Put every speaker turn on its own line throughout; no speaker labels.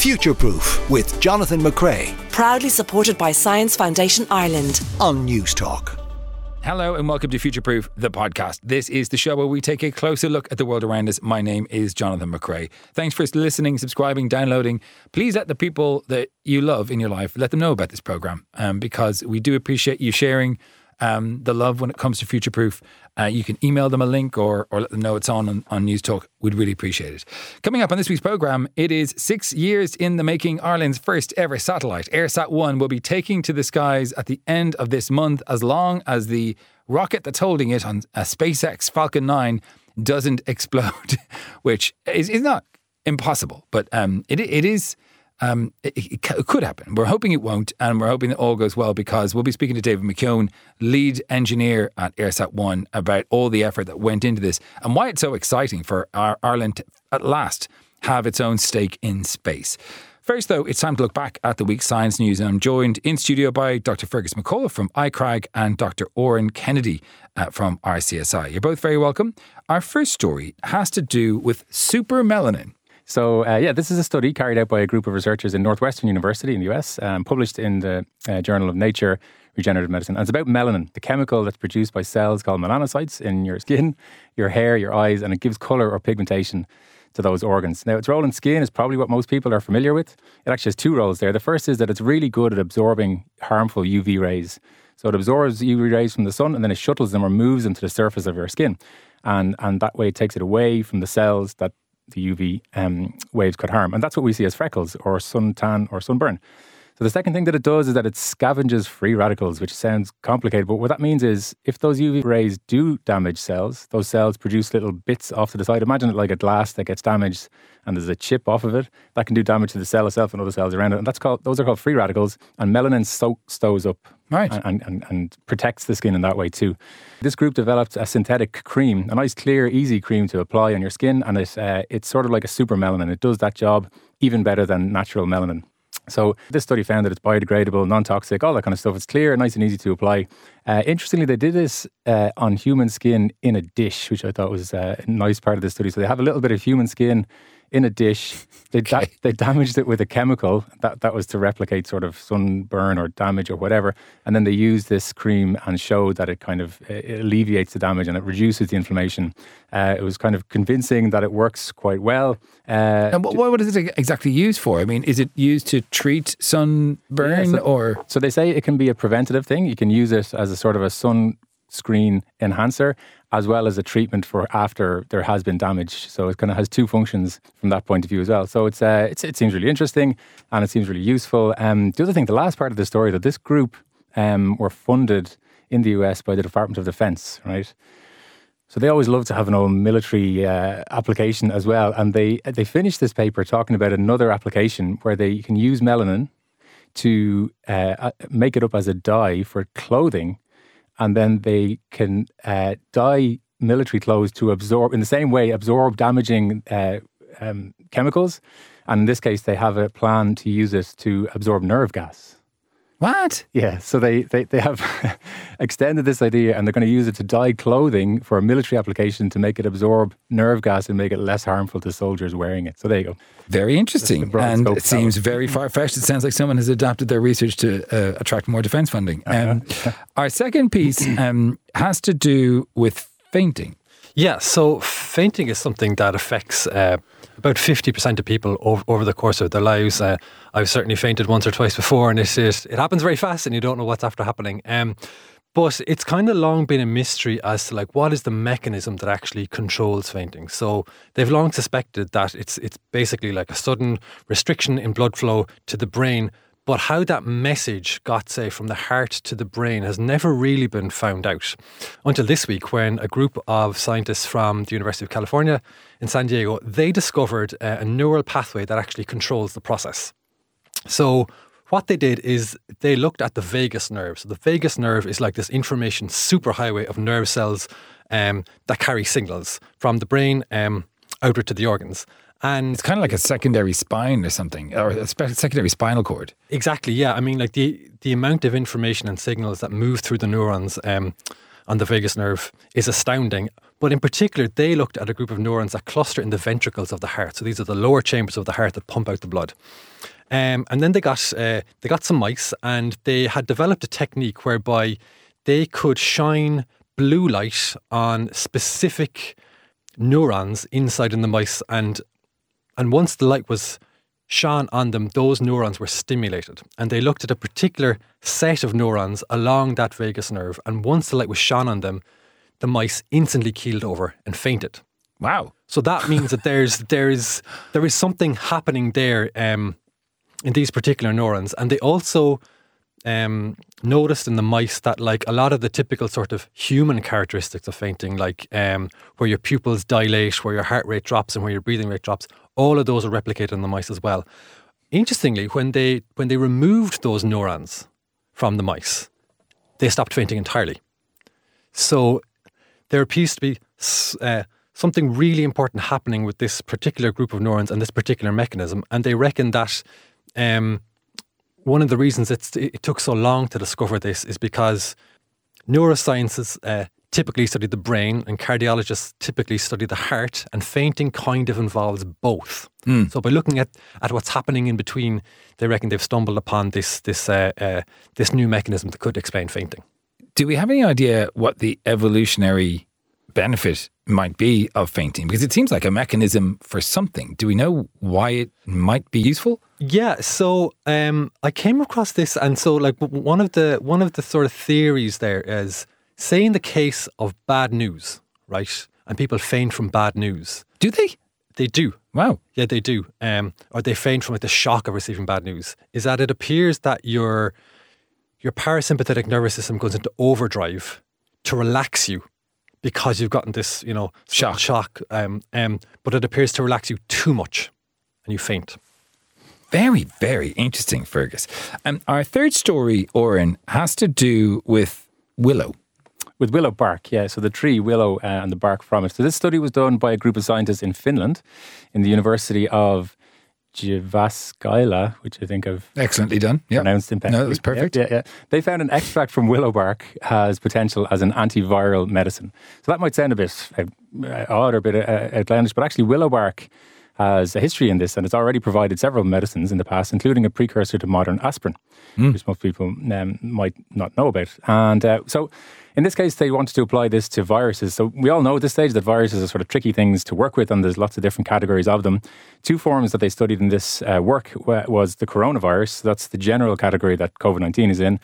Future Proof with Jonathan McCrea
Proudly supported by Science Foundation Ireland.
on News Talk.
Hello and welcome to Future Proof, the podcast. This is the show where we take a closer look at the world around us. My name is Jonathan McCrea. Thanks for listening, subscribing, downloading. Please let the people that you love in your life let them know about this program um, because we do appreciate you sharing um, the love when it comes to Future Proof. Uh, you can email them a link or, or let them know it's on, on on News Talk. We'd really appreciate it. Coming up on this week's program, it is six years in the making. Ireland's first ever satellite, EIRSAT One, will be taking to the skies at the end of this month, as long as the rocket that's holding it on a SpaceX Falcon 9 doesn't explode, which is, is not impossible, but um, it, it is. Um, it, it could happen. We're hoping it won't, and we're hoping that all goes well because we'll be speaking to David McKeown, lead engineer at EIRSAT One, about all the effort that went into this and why it's so exciting for Ireland to at last have its own stake in space. First, though, it's time to look back at the week's science news, and I'm joined in studio by Dr. Fergus McAuliffe from iCRAG and Dr. Oran Kennedy uh, from RCSI. You're both very welcome. Our first story has to do with supermelanin.
So, uh, yeah, this is a study carried out by a group of researchers in Northwestern University in the US, um, published in the uh, Journal of Nature Regenerative Medicine. And it's about melanin, the chemical that's produced by cells called melanocytes in your skin, your hair, your eyes, and it gives color or pigmentation to those organs. Now, its role in skin is probably what most people are familiar with. It actually has two roles there. The first is that it's really good at absorbing harmful UV rays. So it absorbs UV rays from the sun and then it shuttles them or moves them to the surface of your skin. And, and that way it takes it away from the cells that the UV um, waves could harm. And that's what we see as freckles or suntan or sunburn. So the second thing that it does is that it scavenges free radicals, which sounds complicated, but what that means is if those UV rays do damage cells, those cells produce little bits off to the side. Imagine it like a glass that gets damaged and there's a chip off of it that can do damage to the cell itself and other cells around it. And that's called those are called free radicals. And melanin soaks those up
Right.
and, and, and protects the skin in that way too. This group developed a synthetic cream, a nice, clear, easy cream to apply on your skin, and it, uh, it's sort of like a super melanin. It does that job even better than natural melanin. So this study found that it's biodegradable, non-toxic, all that kind of stuff. It's clear, nice and easy to apply. Uh, interestingly, they did this uh, on human skin in a dish, which I thought was uh, a nice part of the study. So they have a little bit of human skin in a dish. They, da- they damaged it with a chemical that, that was to replicate sort of sunburn or damage or whatever. And then they used this cream and showed that it kind of uh, it alleviates the damage and it reduces the inflammation. Uh, it was kind of convincing that it works quite well. Uh,
And what, what is it exactly used for? I mean, is it used to treat sunburn
Yeah, so-
or
So they say it can be a preventative thing. You can use it as a sort of a sunscreen enhancer, as well as a treatment for after there has been damage. So it kind of has two functions from that point of view as well. So it's, uh, it's it seems really interesting and it seems really useful. Um, the other thing, the last part of the story, that this group um, were funded in the US by the Department of Defense, right? So they always love to have an old military uh, application as well. And they they finished this paper talking about another application where they can use melanin to uh, uh, make it up as a dye for clothing, and then they can uh, dye military clothes to absorb in the same way absorb damaging uh, um, chemicals. And in this case, they have a plan to use it to absorb nerve gas.
What?
Yeah, so they, they, they have extended this idea and they're going to use it to dye clothing for a military application to make it absorb nerve gas and make it less harmful to soldiers wearing it. So there you go.
Very interesting. And it seems very far fetched. It sounds like someone has adapted their research to uh, attract more defense funding. Um, our second piece um, has to do with fainting.
Yeah, so fainting is something that affects uh, about 50% of people over, over the course of their lives. Uh, I've certainly fainted once or twice before, and it, is, it happens very fast and you don't know what's after happening. Um, but it's kind of long been a mystery as to like what is the mechanism that actually controls fainting. So they've long suspected that it's it's basically like a sudden restriction in blood flow to the brain but how that message got, say, from the heart to the brain has never really been found out until this week when a group of scientists from the University of California in San Diego, they discovered uh, a neural pathway that actually controls the process. So what they did is they looked at the vagus nerve. So the vagus nerve is like this information superhighway of nerve cells um, that carry signals from the brain um, outward to the organs. And
It's kind of like a secondary spine or something, or a secondary spinal cord.
Exactly. Yeah. I mean, like the the amount of information and signals that move through the neurons um, on the vagus nerve is astounding. But in particular, they looked at a group of neurons that cluster in the ventricles of the heart. So these are the lower chambers of the heart that pump out the blood. Um, and then they got uh, they got some mice, and they had developed a technique whereby they could shine blue light on specific neurons inside in the mice, and and once the light was shone on them, those neurons were stimulated. And they looked at a particular set of neurons along that vagus nerve. And once the light was shone on them, the mice instantly keeled over and fainted.
Wow.
So that means that there's there is there is something happening there um, in these particular neurons, and they also um, noticed in the mice that like a lot of the typical sort of human characteristics of fainting, like um, where your pupils dilate, where your heart rate drops, and where your breathing rate drops, all of those are replicated in the mice as well. Interestingly, when they when they removed those neurons from the mice, they stopped fainting entirely. So there appears to be uh, something really important happening with this particular group of neurons and this particular mechanism, and they reckon that. Um, one of the reasons it took so long to discover this is because neurosciences uh, typically study the brain and cardiologists typically study the heart, and fainting kind of involves both. Mm. So by looking at, at what's happening in between, they reckon they've stumbled upon this this uh, uh, this new mechanism that could explain fainting.
Do we have any idea what the evolutionary benefit might be of fainting? Because it seems like a mechanism for something. Do we know why it might be useful?
Yeah, so um, I came across this, and so like one of the one of the sort of theories there is, say in the case of bad news, right, and people faint from bad news.
Do they?
They do.
Wow.
Yeah, they do. Um, or they faint from like the shock of receiving bad news. Is that it appears that your your parasympathetic nervous system goes into overdrive to relax you because you've gotten this, you know,
shock.
Shock. Um, um, but it appears to relax you too much, and you faint.
Very, very interesting, Fergus. Um, our third story, Oran, has to do with willow.
With willow bark, yeah. So the tree, willow, uh, and the bark from it. So this study was done by a group of scientists in Finland, in the University of Jyväskylä, which I think I've
excellently done.
Yeah. Pronounced impeccably.
No, that was perfect.
Yeah, yeah, yeah, They found an extract from willow bark has potential as an antiviral medicine. So that might sound a bit uh, odd or a bit uh, outlandish, but actually willow bark has a history in this, and it's already provided several medicines in the past, including a precursor to modern aspirin, mm. which most people um, might not know about. And uh, so in this case, they wanted to apply this to viruses. So we all know at this stage that viruses are sort of tricky things to work with, and there's lots of different categories of them. Two forms that they studied in this uh, work was the coronavirus. That's the general category that COVID 19 is in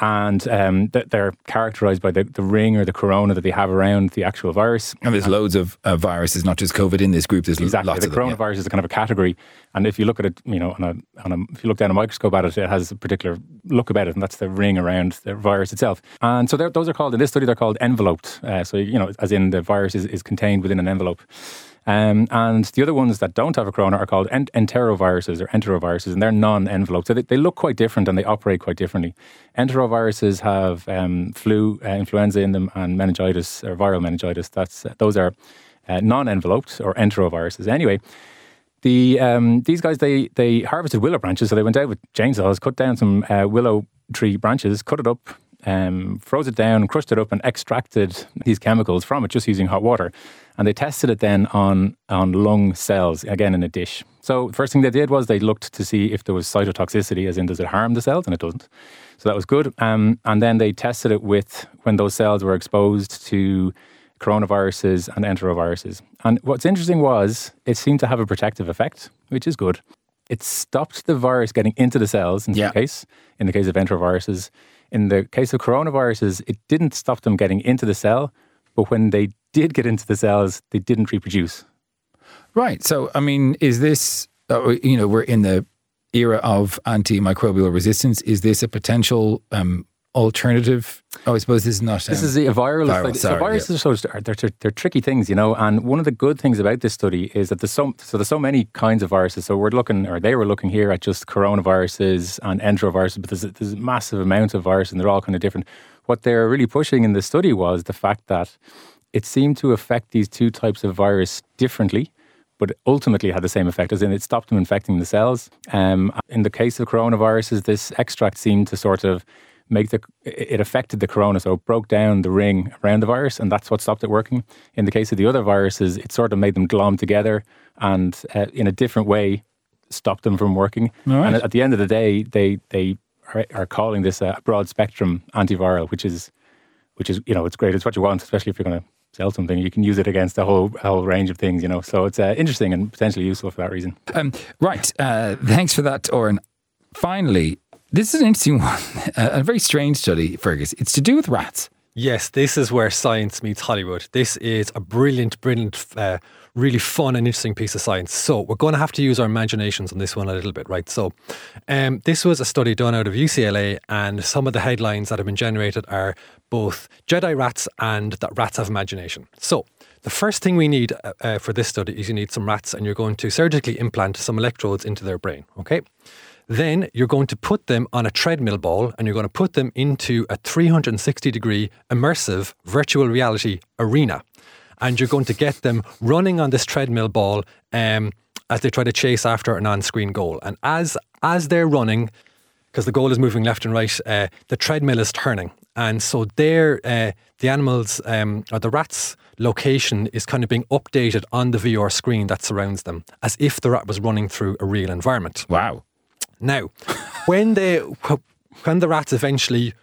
and um, they're characterized by the, the ring or the corona that they have around the actual virus.
And there's loads of uh, viruses, not just COVID, in this group. There's
exactly.
lots
the
of
coronavirus
them, yeah.
is a kind of a category, and if you look at it, you know, on a, on a if you look down a microscope at it, it has a particular look about it, and that's the ring around the virus itself. And so those are called in this study they're called enveloped. Uh, so you know, as in the virus is, is contained within an envelope. Um, and the other ones that don't have a corona are called ent- enteroviruses or enteroviruses, and they're non-enveloped. So they, they, look quite different and they operate quite differently. Enteroviruses have um, flu, uh, influenza in them, and meningitis or viral meningitis. That's uh, those are uh, non-enveloped or enteroviruses. Anyway. The, um, these guys they they harvested willow branches, so they went out with chainsaws, cut down some uh, willow tree branches, cut it up, um, froze it down, crushed it up, and extracted these chemicals from it just using hot water. And they tested it then on, on lung cells, again in a dish. So, first thing they did was they looked to see if there was cytotoxicity, as in, does it harm the cells? And it doesn't. So, that was good. Um, and then they tested it with when those cells were exposed to coronaviruses and enteroviruses. And what's interesting was it seemed to have a protective effect, which is good. It stopped the virus getting into the cells in yeah. case, in the case of enteroviruses. In the case of coronaviruses, it didn't stop them getting into the cell, but when they did get into the cells, they didn't reproduce.
Right. So, I mean, is this, uh, you know, we're in the era of antimicrobial resistance. Is this a potential um, alternative? Oh, I suppose this is not.
Um, this is a viral. sorry, so viruses yeah. are so they're, they're, they're tricky things, you know. And one of the good things about this study is that there's so so there's so many kinds of viruses. So we're looking, or they were looking here at just coronaviruses and enteroviruses, but there's a, there's a massive amount of viruses, and they're all kind of different. What they're really pushing in the study was the fact that it seemed to affect these two types of virus differently but ultimately had the same effect, as in it stopped them infecting the cells. Um, in the case of coronaviruses, this extract seemed to sort of make the it affected the corona, so it broke down the ring around the virus, and that's what stopped it working. In the case of the other viruses, it sort of made them glom together, and uh, in a different way, stopped them from working.
right.
And at the end of the day, they they are, are calling this a broad spectrum antiviral, which is which is you know it's great. It's what you want, especially if you're going to sell something. You can use it against a whole whole range of things. You know, so it's uh, interesting and potentially useful for that reason.
Um, right. Uh, thanks for that, Oran. Finally, this is an interesting one, a, a very strange study, Fergus. It's to do with rats.
Yes, this is where science meets Hollywood. This is a brilliant, brilliant, uh, really fun and interesting piece of science. So we're going to have to use our imaginations on this one a little bit, right? So um, this was a study done out of UCLA, and some of the headlines that have been generated are both Jedi rats and that rats have imagination. So the first thing we need uh, uh, for this study is you need some rats, and you're going to surgically implant some electrodes into their brain. Okay. Then you're going to put them on a treadmill ball and you're going to put them into a 360 degree immersive virtual reality arena. And you're going to get them running on this treadmill ball um, as they try to chase after an on screen goal. And as, as they're running, because the goal is moving left and right, uh, the treadmill is turning. And so there, uh, the animals um, or the rat's location is kind of being updated on the VR screen that surrounds them, as if the rat was running through a real environment.
Wow.
Now, when they when the rats eventually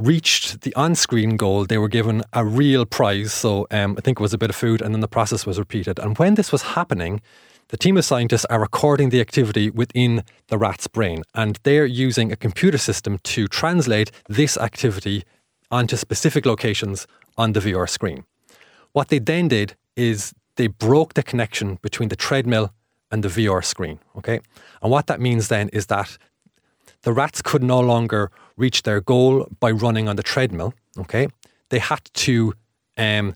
reached the on-screen goal, they were given a real prize. So um, I think it was a bit of food, and then the process was repeated. And when this was happening, the team of scientists are recording the activity within the rat's brain, and they're using a computer system to translate this activity onto specific locations on the VR screen. What they then did is they broke the connection between the treadmill and the VR screen. Okay. And what that means then is that the rats could no longer reach their goal by running on the treadmill. Okay. They had to, um,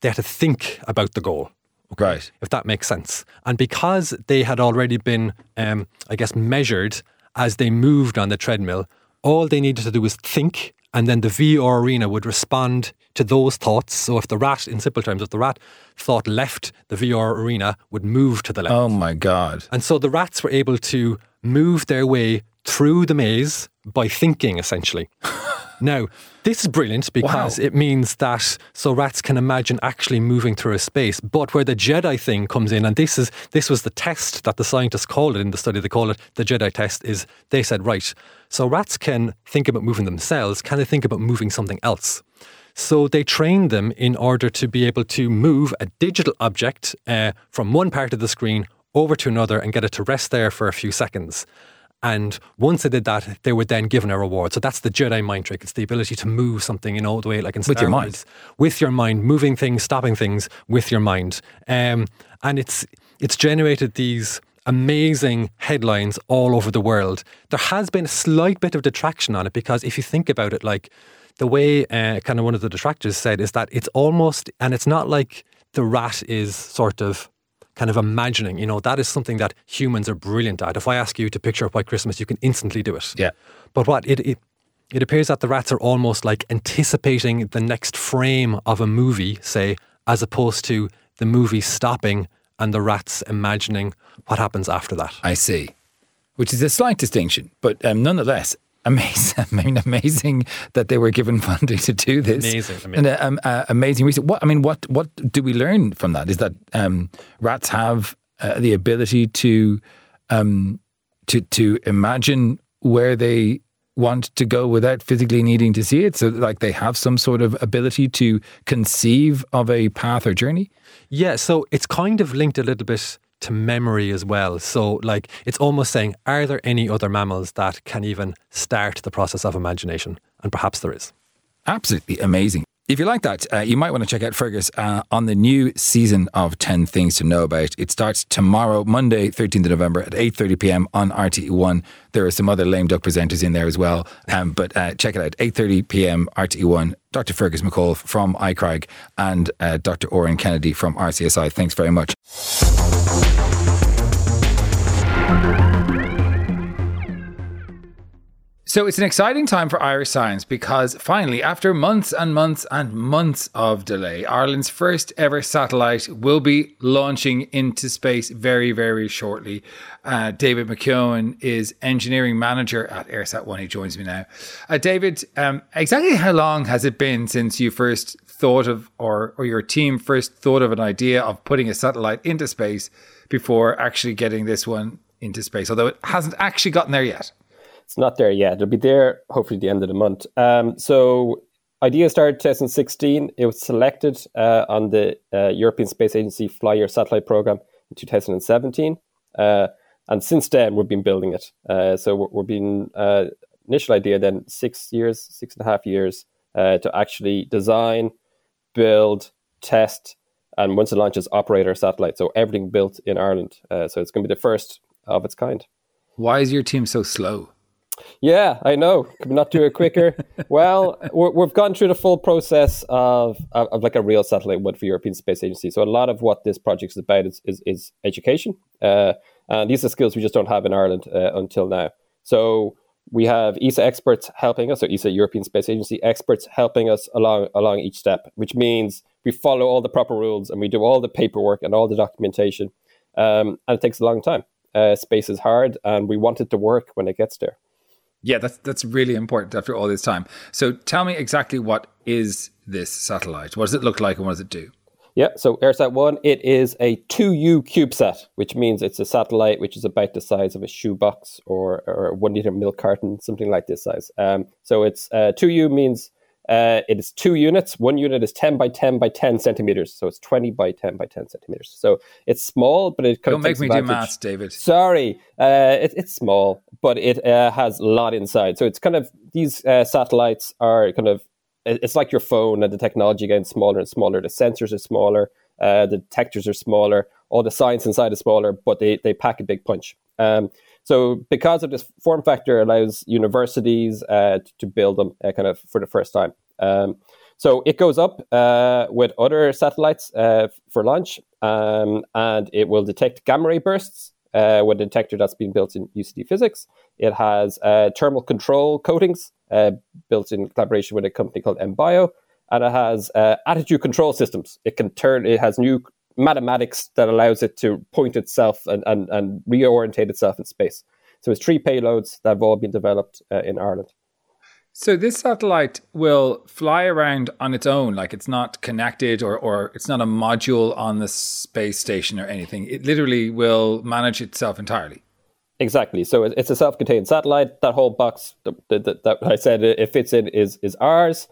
they had to think about the goal.
Right.
If that makes sense. And because they had already been, um, I guess, measured as they moved on the treadmill, all they needed to do was think, and then the VR arena would respond to those thoughts. So if the rat, in simple terms, if the rat thought left, the VR arena would move to the left.
Oh my God.
And so the rats were able to move their way through the maze by thinking, essentially. now, this is brilliant because
Wow.
it means that so rats can imagine actually moving through a space. But where the Jedi thing comes in, and this is this was the test that the scientists called it in the study, they call it the Jedi test, is they said, right, so rats can think about moving themselves, can they think about moving something else? So they trained them in order to be able to move a digital object uh, from one part of the screen over to another and get it to rest there for a few seconds. And once they did that, they were then given a reward. So that's the Jedi mind trick. It's the ability to move something, in all the way like in
With your mind.
Wars. With your mind, moving things, stopping things with your mind. Um, and it's it's generated these amazing headlines all over the world. There has been a slight bit of detraction on it because if you think about it, like the way uh, kind of one of the detractors said is that it's almost, and it's not like the rat is sort of kind of imagining, you know, that is something that humans are brilliant at. If I ask you to picture a white Christmas, you can instantly do it.
Yeah.
But what it, it it appears that the rats are almost like anticipating the next frame of a movie, say, as opposed to the movie stopping and the rats imagining what happens after that.
I see. Which is a slight distinction, but um, nonetheless, amazing. I mean, amazing that they were given funding to do this.
Amazing,
and
amazing.
uh, um, uh, amazing research. What I mean, what what do we learn from that? Is that um, rats have uh, the ability to um, to to imagine where they want to go without physically needing to see it. So, like, they have some sort of ability to conceive of a path or journey.
Yeah, so it's kind of linked a little bit to memory as well. So, like, it's almost saying, are there any other mammals that can even start the process of imagination? And perhaps there is.
absolutely amazing. If you like that, uh, you might want to check out Fergus uh, on the new season of 10 Things to Know About. It starts tomorrow, Monday, 13th of November at 8.30 p.m. on RTE1. There are some other lame duck presenters in there as well. Um, but uh, check it out, 8.30 p.m. RTE1. Dr. Fergus McAuliffe from iCRAG and uh, Dr. Oran Kennedy from RCSI. Thanks very much. So it's an exciting time for Irish science because finally, after months and months and months of delay, Ireland's first ever satellite will be launching into space very, very shortly. Uh, David McKeown is engineering manager at EIRSAT One. He joins me now. Uh, David, um, exactly how long has it been since you first thought of, or or your team first thought of an idea of putting a satellite into space before actually getting this one into space? Although it hasn't actually gotten there yet.
It's not there yet. It'll be there hopefully the end of the month. Um, so idea started 2016. It was selected uh, on the uh, European Space Agency Fly Your Satellite program in 2017. Uh, and since then, we've been building it. Uh, so we've been uh, initial idea, then six years, six and a half years uh, to actually design, build, test, and once it launches, operate our satellite. So everything built in Ireland. so it's going to be the first of its kind.
Why is your team so slow?
Yeah, I know. Could we not do it quicker? well, we have gone through the full process of, of, of, like a real satellite would for European Space Agency. So a lot of what this project is about is, is, is education. Uh, and these are skills we just don't have in Ireland uh, until now. So we have ESA experts helping us, or ESA European Space Agency experts helping us along along each step, which means we follow all the proper rules and we do all the paperwork and all the documentation. Um, and it takes a long time. Uh, space is hard, and we want it to work when it gets there.
Yeah, that's that's really important after all this time. So tell me exactly what is this satellite? What does it look like and what does it do?
Yeah, so EIRSAT 1, it is a 2U CubeSat, which means it's a satellite which is about the size of a shoebox or, or a one liter milk carton, something like this size. Um, so it's uh, 2U means uh, it is two units. One unit is 10 by 10 by 10 centimeters. So it's 20 by 10 by 10 centimeters. So it's small, but it
Don't make me advantage. do maths, David.
Sorry. Uh, it, it's small, but it uh, has a lot inside. So it's kind of, these uh, satellites are kind of, it's like your phone and the technology getting smaller and smaller. The sensors are smaller. Uh, the detectors are smaller. All the science inside is smaller, but they, they pack a big punch. Um, so because of this form factor, allows universities uh, to build them uh, kind of for the first time. Um, so it goes up uh, with other satellites uh, for launch, um, and it will detect gamma ray bursts uh, with a detector that's been built in UCD physics. It has uh, thermal control coatings built in collaboration with a company called ENBIO, and it has attitude control systems. It can turn. It has new mathematics that allows it to point itself and, and, and reorientate itself in space. So it's three payloads that have all been developed uh, in Ireland.
So this satellite will fly around on its own, like it's not connected or, or it's not a module on the space station or anything. It literally will manage itself entirely.
Exactly. So it's a self-contained satellite. That whole box that, that, that I said it fits in is is ours.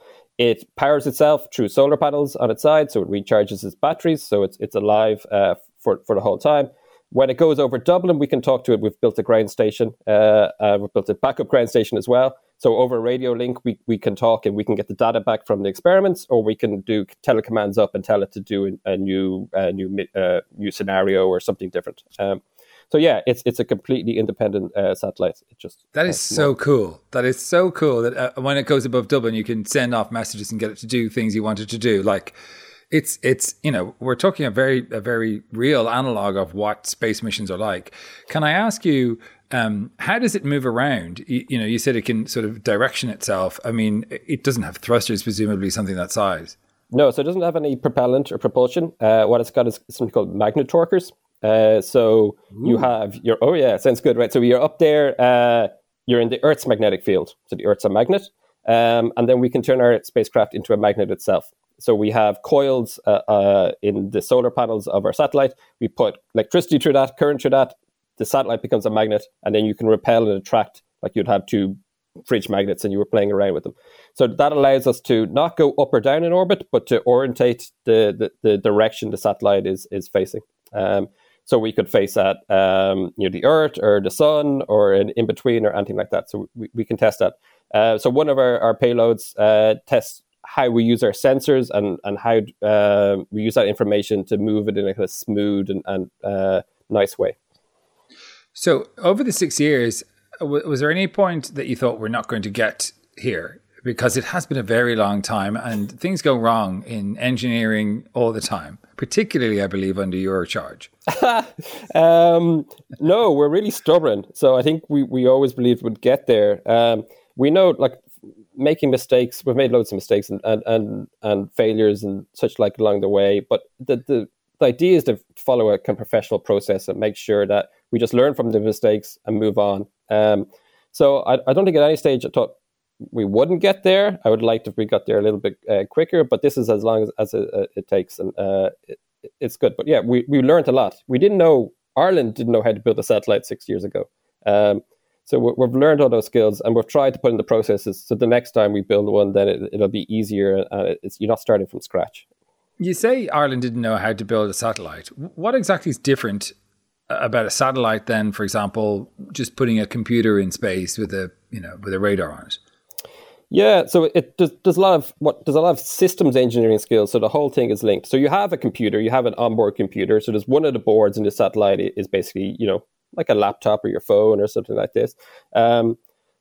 It powers itself through solar panels on its side, so it recharges its batteries, so it's it's alive uh, for for the whole time. When it goes over Dublin, we can talk to it. We've built a ground station. Uh, uh, we've built a backup ground station as well. So over a radio link, we, we can talk and we can get the data back from the experiments, or we can do telecommands up and tell it to do a, new a new uh, new scenario or something different. Um, so yeah, it's it's a completely independent uh, satellite. It just
that is so cool. That is so cool that uh, when it goes above Dublin, you can send off messages and get it to do things you wanted to do. Like it's it's you know we're talking a very a very real analog of what space missions are like. Can I ask you? Um, how does it move around? You, you know, you said it can sort of direction itself. I mean, it doesn't have thrusters, presumably something that size.
No, so it doesn't have any propellant or propulsion. Uh, what it's got is something called magnetorquers. Uh, so Ooh. you have your oh yeah, sounds good, right? So you're up there, uh, you're in the Earth's magnetic field. So the Earth's a magnet, um, and then we can turn our spacecraft into a magnet itself. So we have coils uh, uh, in the solar panels of our satellite. We put electricity through that, current through that. The satellite becomes a magnet, and then you can repel and attract like you'd have two fridge magnets, and you were playing around with them. So that allows us to not go up or down in orbit, but to orientate the the, the direction the satellite is is facing. Um, so we could face at um, the Earth or the Sun or in, in between or anything like that. So we, we can test that. Uh, so one of our, our payloads uh, tests how we use our sensors and and how uh, we use that information to move it in a kind of smooth and, and uh, nice way.
So over the six years, was there any point that you thought we're not going to get here? Because it has been a very long time and things go wrong in engineering all the time, particularly, I believe, under your charge.
um, no, we're really stubborn. So I think we, we always believed we'd get there. Um, we know like making mistakes. We've made loads of mistakes and and and, and failures and such like along the way. But the, the the idea is to follow a kind of professional process and make sure that we just learn from the mistakes and move on. Um, so I, I don't think at any stage I thought we wouldn't get there. I would like to we got there a little bit uh, quicker, but this is as long as, as it, uh, it takes, and uh, it, it's good. But yeah, we, we learned a lot. We didn't know Ireland didn't know how to build a satellite six years ago. Um, so we, have learned all those skills, and we've tried to put in the processes. So the next time we build one, then it, will be easier. Uh, you're not starting from scratch.
You say Ireland didn't know how to build a satellite. What exactly is different about a satellite than, for example, just putting a computer in space with a you know with a radar on it?
Yeah, so it does, there's a lot of what there's a lot of systems engineering skills. So the whole thing is linked. So you have a computer, you have an onboard computer. So there's one of the boards in the satellite is basically you know like a laptop or your phone or something like this. Um,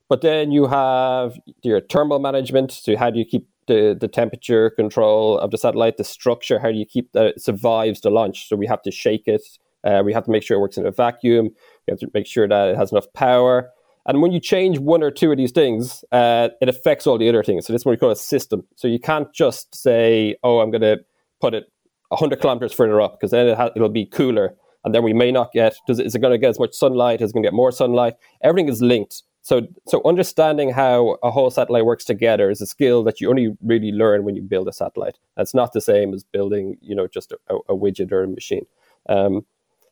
but then you have your thermal management. So how do you keep the, the temperature control of the satellite, the structure, how do you keep that it survives the launch? So we have to shake it. Uh, we have to make sure it works in a vacuum. We have to make sure that it has enough power. And when you change one or two of these things, uh, it affects all the other things. So this is what we call a system. So you can't just say, "Oh, I'm going to put it 100 kilometers further up," because then it ha- it'll be cooler, and then we may not get. Does is it going to get as much sunlight? Is it going to get more sunlight? Everything is linked. So, so understanding how a whole satellite works together is a skill that you only really learn when you build a satellite. It's not the same as building, you know, just a, a widget or a machine. Um,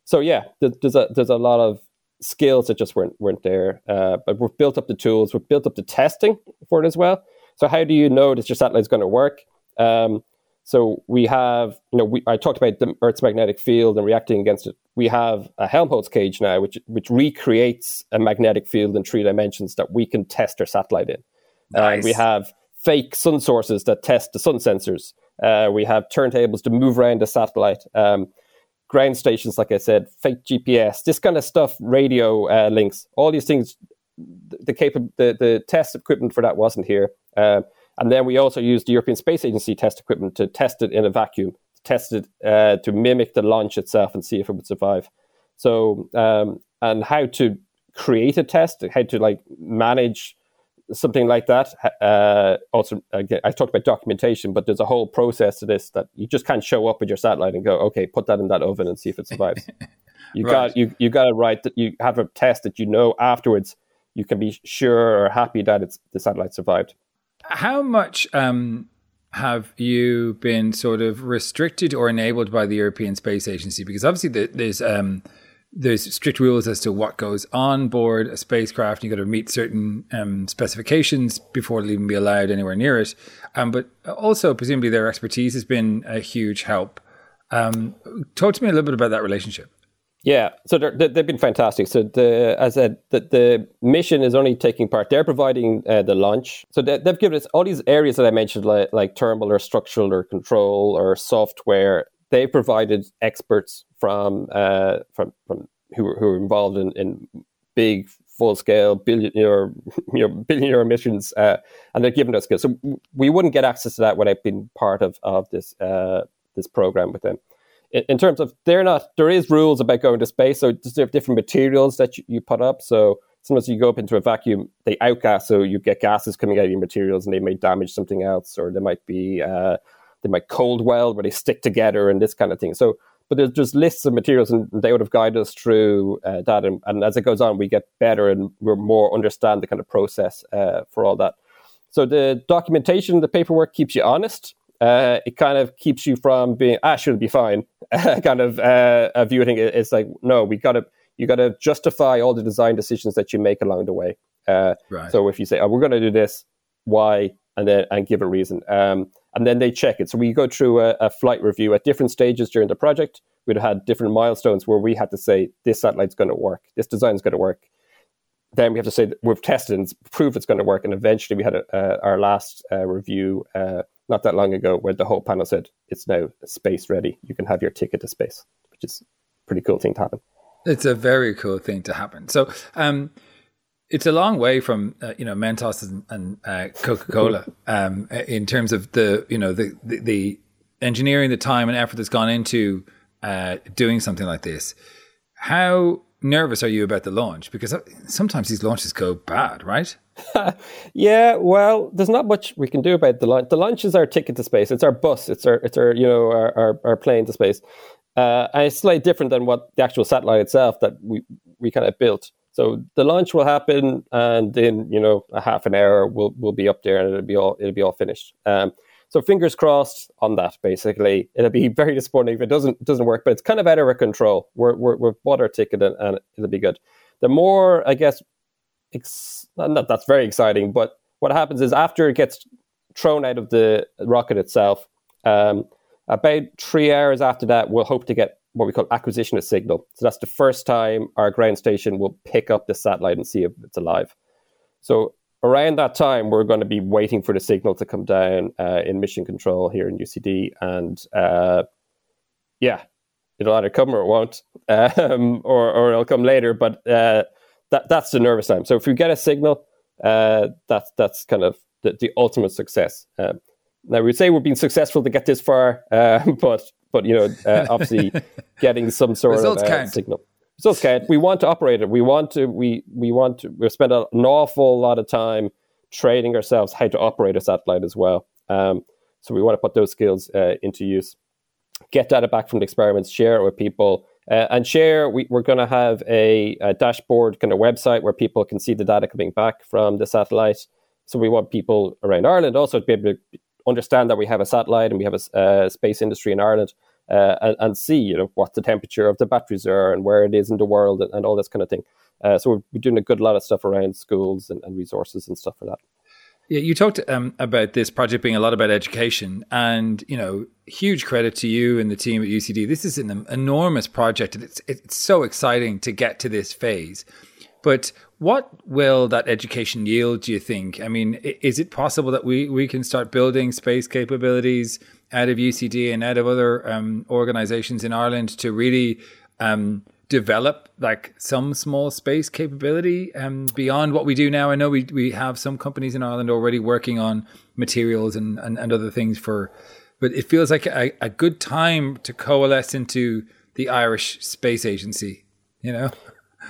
so yeah, there's a there's a lot of skills that just weren't weren't there. Uh, but we've built up the tools, we've built up the testing for it as well. So how do you know that your satellite is going to work? Um, so we have, you know, we, I talked about the Earth's magnetic field and reacting against it. We have a Helmholtz cage now, which which recreates a magnetic field in three dimensions that we can test our satellite in. Nice. Uh, we have fake sun sources that test the sun sensors. Uh, we have turntables to move around the satellite. Um, ground stations, like I said, fake GPS, this kind of stuff, radio uh, links, all these things. The, capa- the the test equipment for that wasn't here. Uh, and then we also used the European Space Agency test equipment to test it in a vacuum, test it uh, to mimic the launch itself and see if it would survive. So, um, and how to create a test, how to like manage something like that. Uh, also, again, I talked about documentation, but there's a whole process to this that you just can't show up with your satellite and go, okay, put that in that oven and see if it survives. You right. got you you got to write that you have a test that you know afterwards you can be sure or happy that it's the satellite survived.
How much um, have you been sort of restricted or enabled by the European Space Agency? Because obviously there's um, there's strict rules as to what goes on board a spacecraft. You've got to meet certain um, specifications before it'll even be allowed anywhere near it. Um, but also, presumably, their expertise has been a huge help. Um, talk to me a little bit about that relationship.
Yeah, so they've been fantastic. So the as I said, the, the mission is only taking part. They're providing uh, the launch. So they, have given us all these areas that I mentioned, like, like thermal or structural or control or software. They provided experts from uh, from from who who are involved in, in big full scale billion euro, you know, billion euro missions, uh, and they're giving us skills. So we wouldn't get access to that without being part of of this uh, this program with them in terms of they're not there is rules about going to space so there's different materials that you, you, put up so sometimes you go up into a vacuum they outgas so you get gases coming out of your materials and they may damage something else or there might be uh, they might cold weld where they stick together and this kind of thing so but there's just lists of materials and they would have guided us through uh, that and, and, as it goes on we get better and we're more understand the kind of process uh, for all that so the documentation the paperwork keeps you honest uh, it kind of keeps you from being ah should be fine kind of uh, a viewing it. It's like no, we got to you got to justify all the design decisions that you make along the way. Uh, right. So if you say oh, we're going to do this, why, and then and give a reason, um, and then they check it. So we go through a, a flight review at different stages during the project. We'd had different milestones where we had to say this satellite's going to work, this design's going to work. Then we have to say we've tested and proved it's going to work, and eventually we had a, our last uh, review uh, not that long ago where the whole panel said it's now space ready. You can have your ticket to space, which is a pretty cool thing to happen.
It's a very cool thing to happen. So, um, it's a long way from uh, you know Mentos and, and uh, Coca Cola um, in terms of the you know the, the, the engineering, the time and effort that's gone into uh, doing something like this. How nervous are you about the launch? Because uh, sometimes these launches go bad, right?
yeah, well, there's not much we can do about the launch. The launch is our ticket to space. It's our bus. It's our it's our you know our our, our plane to space. Uh, and it's slightly different than what the actual satellite itself that we we kind of built. So the launch will happen, and in you know a half an hour we'll we'll be up there, and it'll be all it'll be all finished. Um, so fingers crossed on that. Basically, it'll be very disappointing if it doesn't doesn't work, but it's kind of out of our control. We're, we're we've bought our ticket, and, and it'll be good. The more, I guess, ex- not that's very exciting, but what happens is after it gets thrown out of the rocket itself, um, about three hours after that, we'll hope to get what we call acquisition of signal. So that's the first time our ground station will pick up the satellite and see if it's alive. So around that time, we're going to be waiting for the signal to come down uh, in mission control here in UCD, and uh, yeah, it'll either come or it won't, um, or or it'll come later. But uh, that that's the nervous time. So if we get a signal, uh, that's that's kind of the, the ultimate success. Um, now we'd say we've been successful to get this far, uh, but but you know uh, obviously getting some sort
Results
of
count.
signal. Results count. We want to operate it. We want to. We we want to. We've spent an awful lot of time training ourselves how to operate a satellite as well. Um, so we want to put those skills uh, into use. Get data back from the experiments, share it with people, uh, and share. We, we're going to have a, a dashboard kind of website where people can see the data coming back from the satellite. So we want people around Ireland also to be able to understand that we have a satellite and we have a space industry in Ireland uh, and, and, see you know what the temperature of the batteries are and where it is in the world and, and all this kind of thing. Uh, so we're, we're, doing a good lot of stuff around schools and, and resources and stuff for that.
Yeah, you talked um, about this project being a lot about education, and you know, huge credit to you and the team at UCD. This is an enormous project, and it's it's so exciting to get to this phase. But what will that education yield, do you think? I mean, is it possible that we, we can start building space capabilities out of UCD and out of other um, organizations in Ireland to really um, develop like some small space capability um, beyond what we do now? I know we, we have some companies in Ireland already working on materials and, and, and other things for, but it feels like a, a good time to coalesce into the Irish Space Agency, you know?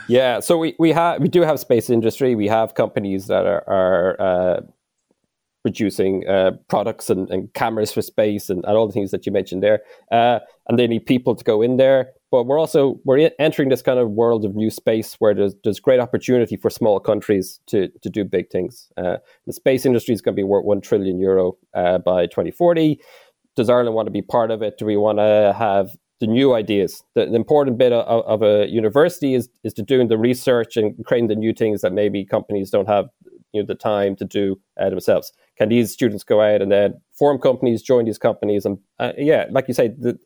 Yeah, so we, we have we do have space industry. We have companies that are, are uh, producing uh, products and, and, cameras for space and, and, all the things that you mentioned there. Uh, and they need people to go in there. But we're also we're entering this kind of world of new space where there's there's great opportunity for small countries to to do big things. Uh, the space industry is going to be worth one trillion euro uh, by 2040. Does Ireland want to be part of it? Do we want to have the new ideas. The, the important bit of, of, a university is is to doing the research and creating the new things that maybe companies don't have you know the time to do uh, themselves. Can these students go out and then form companies, join these companies, and uh, yeah, like you say, the,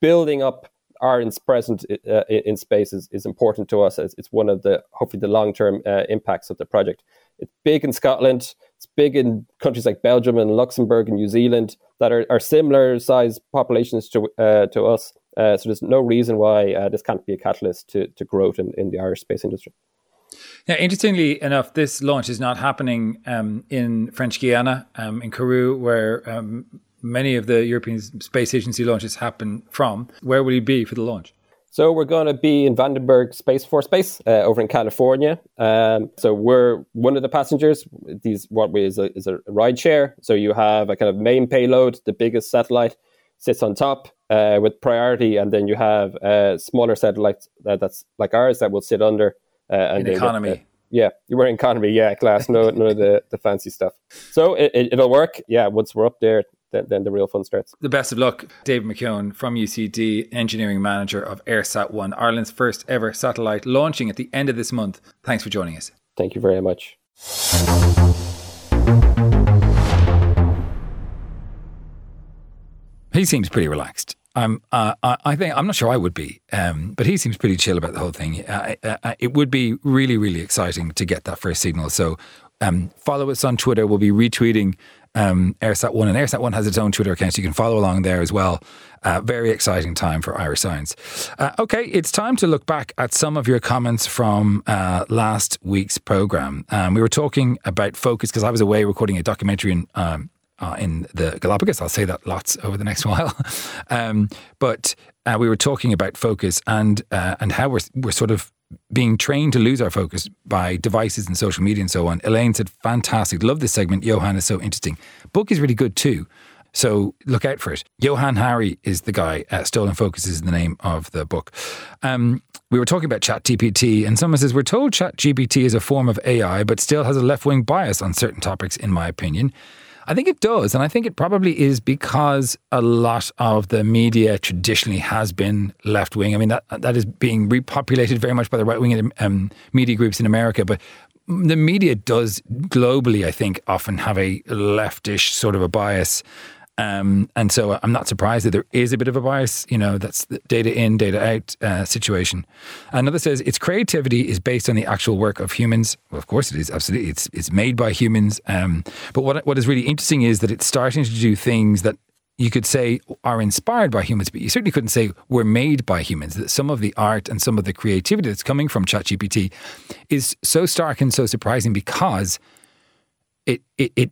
building up Ireland's presence uh, in space is, is important to us. It's, it's one of the hopefully the long term uh, impacts of the project. It's big in Scotland. It's big in countries like Belgium and Luxembourg and New Zealand that are, are similar size populations to uh, to us. Uh, so there's no reason why uh, this can't be a catalyst to, to growth in, in the Irish space industry.
Now, interestingly enough, this launch is not happening um, in French Guiana, um, in Kourou, where um, many of the European Space Agency launches happen from. Where will you be for the launch?
So we're going to be in Vandenberg Space Force Base uh, over in California. Um, so we're one of the passengers. These what is a, is a ride share. So you have a kind of main payload, the biggest satellite sits on top uh, with priority, and then you have uh, smaller satellites that's like ours that will sit under.
Uh, and in economy.
Get, uh, yeah, you were in economy, yeah, class, no, none of the, the fancy stuff. So it, it, will work, yeah. Once we're up there, then, then, the real fun starts.
The best of luck, Dave McKeown from UCD, engineering manager of EIRSAT One, Ireland's first ever satellite, launching at the end of this month. Thanks for joining us.
Thank you very much.
He seems pretty relaxed. I'm, uh, I think I'm not sure I would be, um, but he seems pretty chill about the whole thing. Uh, uh, uh, it would be really, really exciting to get that first signal. So um, follow us on Twitter. We'll be retweeting um, EIRSAT One, and EIRSAT One has its own Twitter account, so you can follow along there as well. Uh, very exciting time for Irish science. Uh, okay, it's time to look back at some of your comments from uh, last week's program. Um, we were talking about focus because I was away recording a documentary in. Um, uh, in the Galapagos. I'll say that lots over the next while. um, but uh, we were talking about focus and uh, and how we're we're sort of being trained to lose our focus by devices and social media and so on. Elaine said, fantastic. Love this segment. Johann is so interesting. Book is really good too. So look out for it. Johann Hari is the guy. Uh, Stolen Focus is the name of the book. Um, we were talking about ChatGPT, and someone says, We're told ChatGPT is a form of AI, but still has a left wing bias on certain topics, in my opinion. I think it does. And I think it probably is because a lot of the media traditionally has been left wing. I mean, that, that is being repopulated very much by the right wing um, media groups in America. But the media does globally, I think, often have a leftish sort of a bias. Um, and so I'm not surprised that there is a bit of a bias, you know, that's the data in, data out uh, situation. Another says its creativity is based on the actual work of humans. Well, of course it is, absolutely. It's, it's made by humans. Um, but what, what is really interesting is that it's starting to do things that you could say are inspired by humans, but you certainly couldn't say were made by humans. That some of the art and some of the creativity that's coming from ChatGPT is so stark and so surprising because it, it, it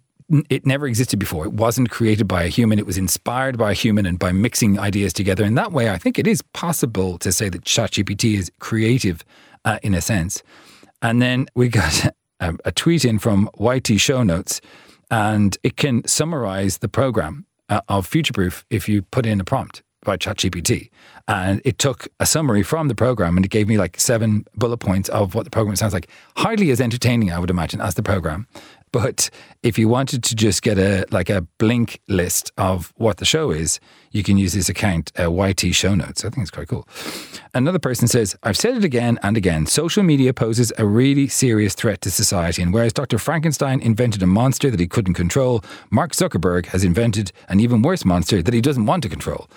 it never existed before. It wasn't created by a human. It was inspired by a human and by mixing ideas together. In that way, I think it is possible to say that ChatGPT is creative uh, in a sense. And then we got a, a, tweet in from YT Show Notes, and it can summarize the program uh, of Futureproof if you put in a prompt by ChatGPT. And it took a summary from the program and it gave me like seven bullet points of what the program sounds like. Hardly as entertaining, I would imagine, as the program. But if you wanted to just get a like a blink list of what the show is, you can use this account, uh, YT Show Notes. I think it's quite cool. Another person says, I've said it again and again. Social media poses a really serious threat to society. And whereas Dr. Frankenstein invented a monster that he couldn't control, Mark Zuckerberg has invented an even worse monster that he doesn't want to control.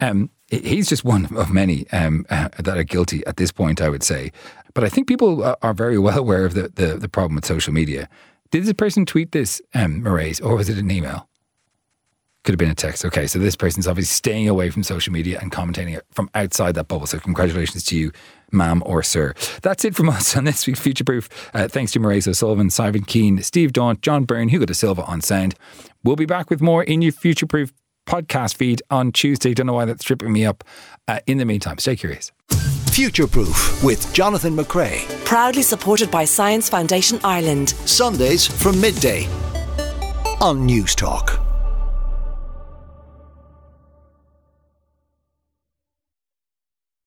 Um, he's just one of many um, uh, that are guilty at this point, I would say. But I think people are very well aware of the, the, the problem with social media. Did this person tweet this, um, Mairead, or was it an email? Could have been a text. Okay, so this person's obviously staying away from social media and commentating it from outside that bubble. So congratulations to you, ma'am or sir. That's it from us on this week's Future Proof. Uh, thanks to Mairead O'Sullivan, Simon Keane, Steve Daunt, John Byrne, Hugo De Silva on sound. We'll be back with more in your Future Proof podcast feed on Tuesday. Don't know why that's tripping me up. Uh, in the meantime, stay curious.
Future Proof with Jonathan McCrea.
Proudly supported by Science Foundation Ireland.
Sundays from midday on Newstalk.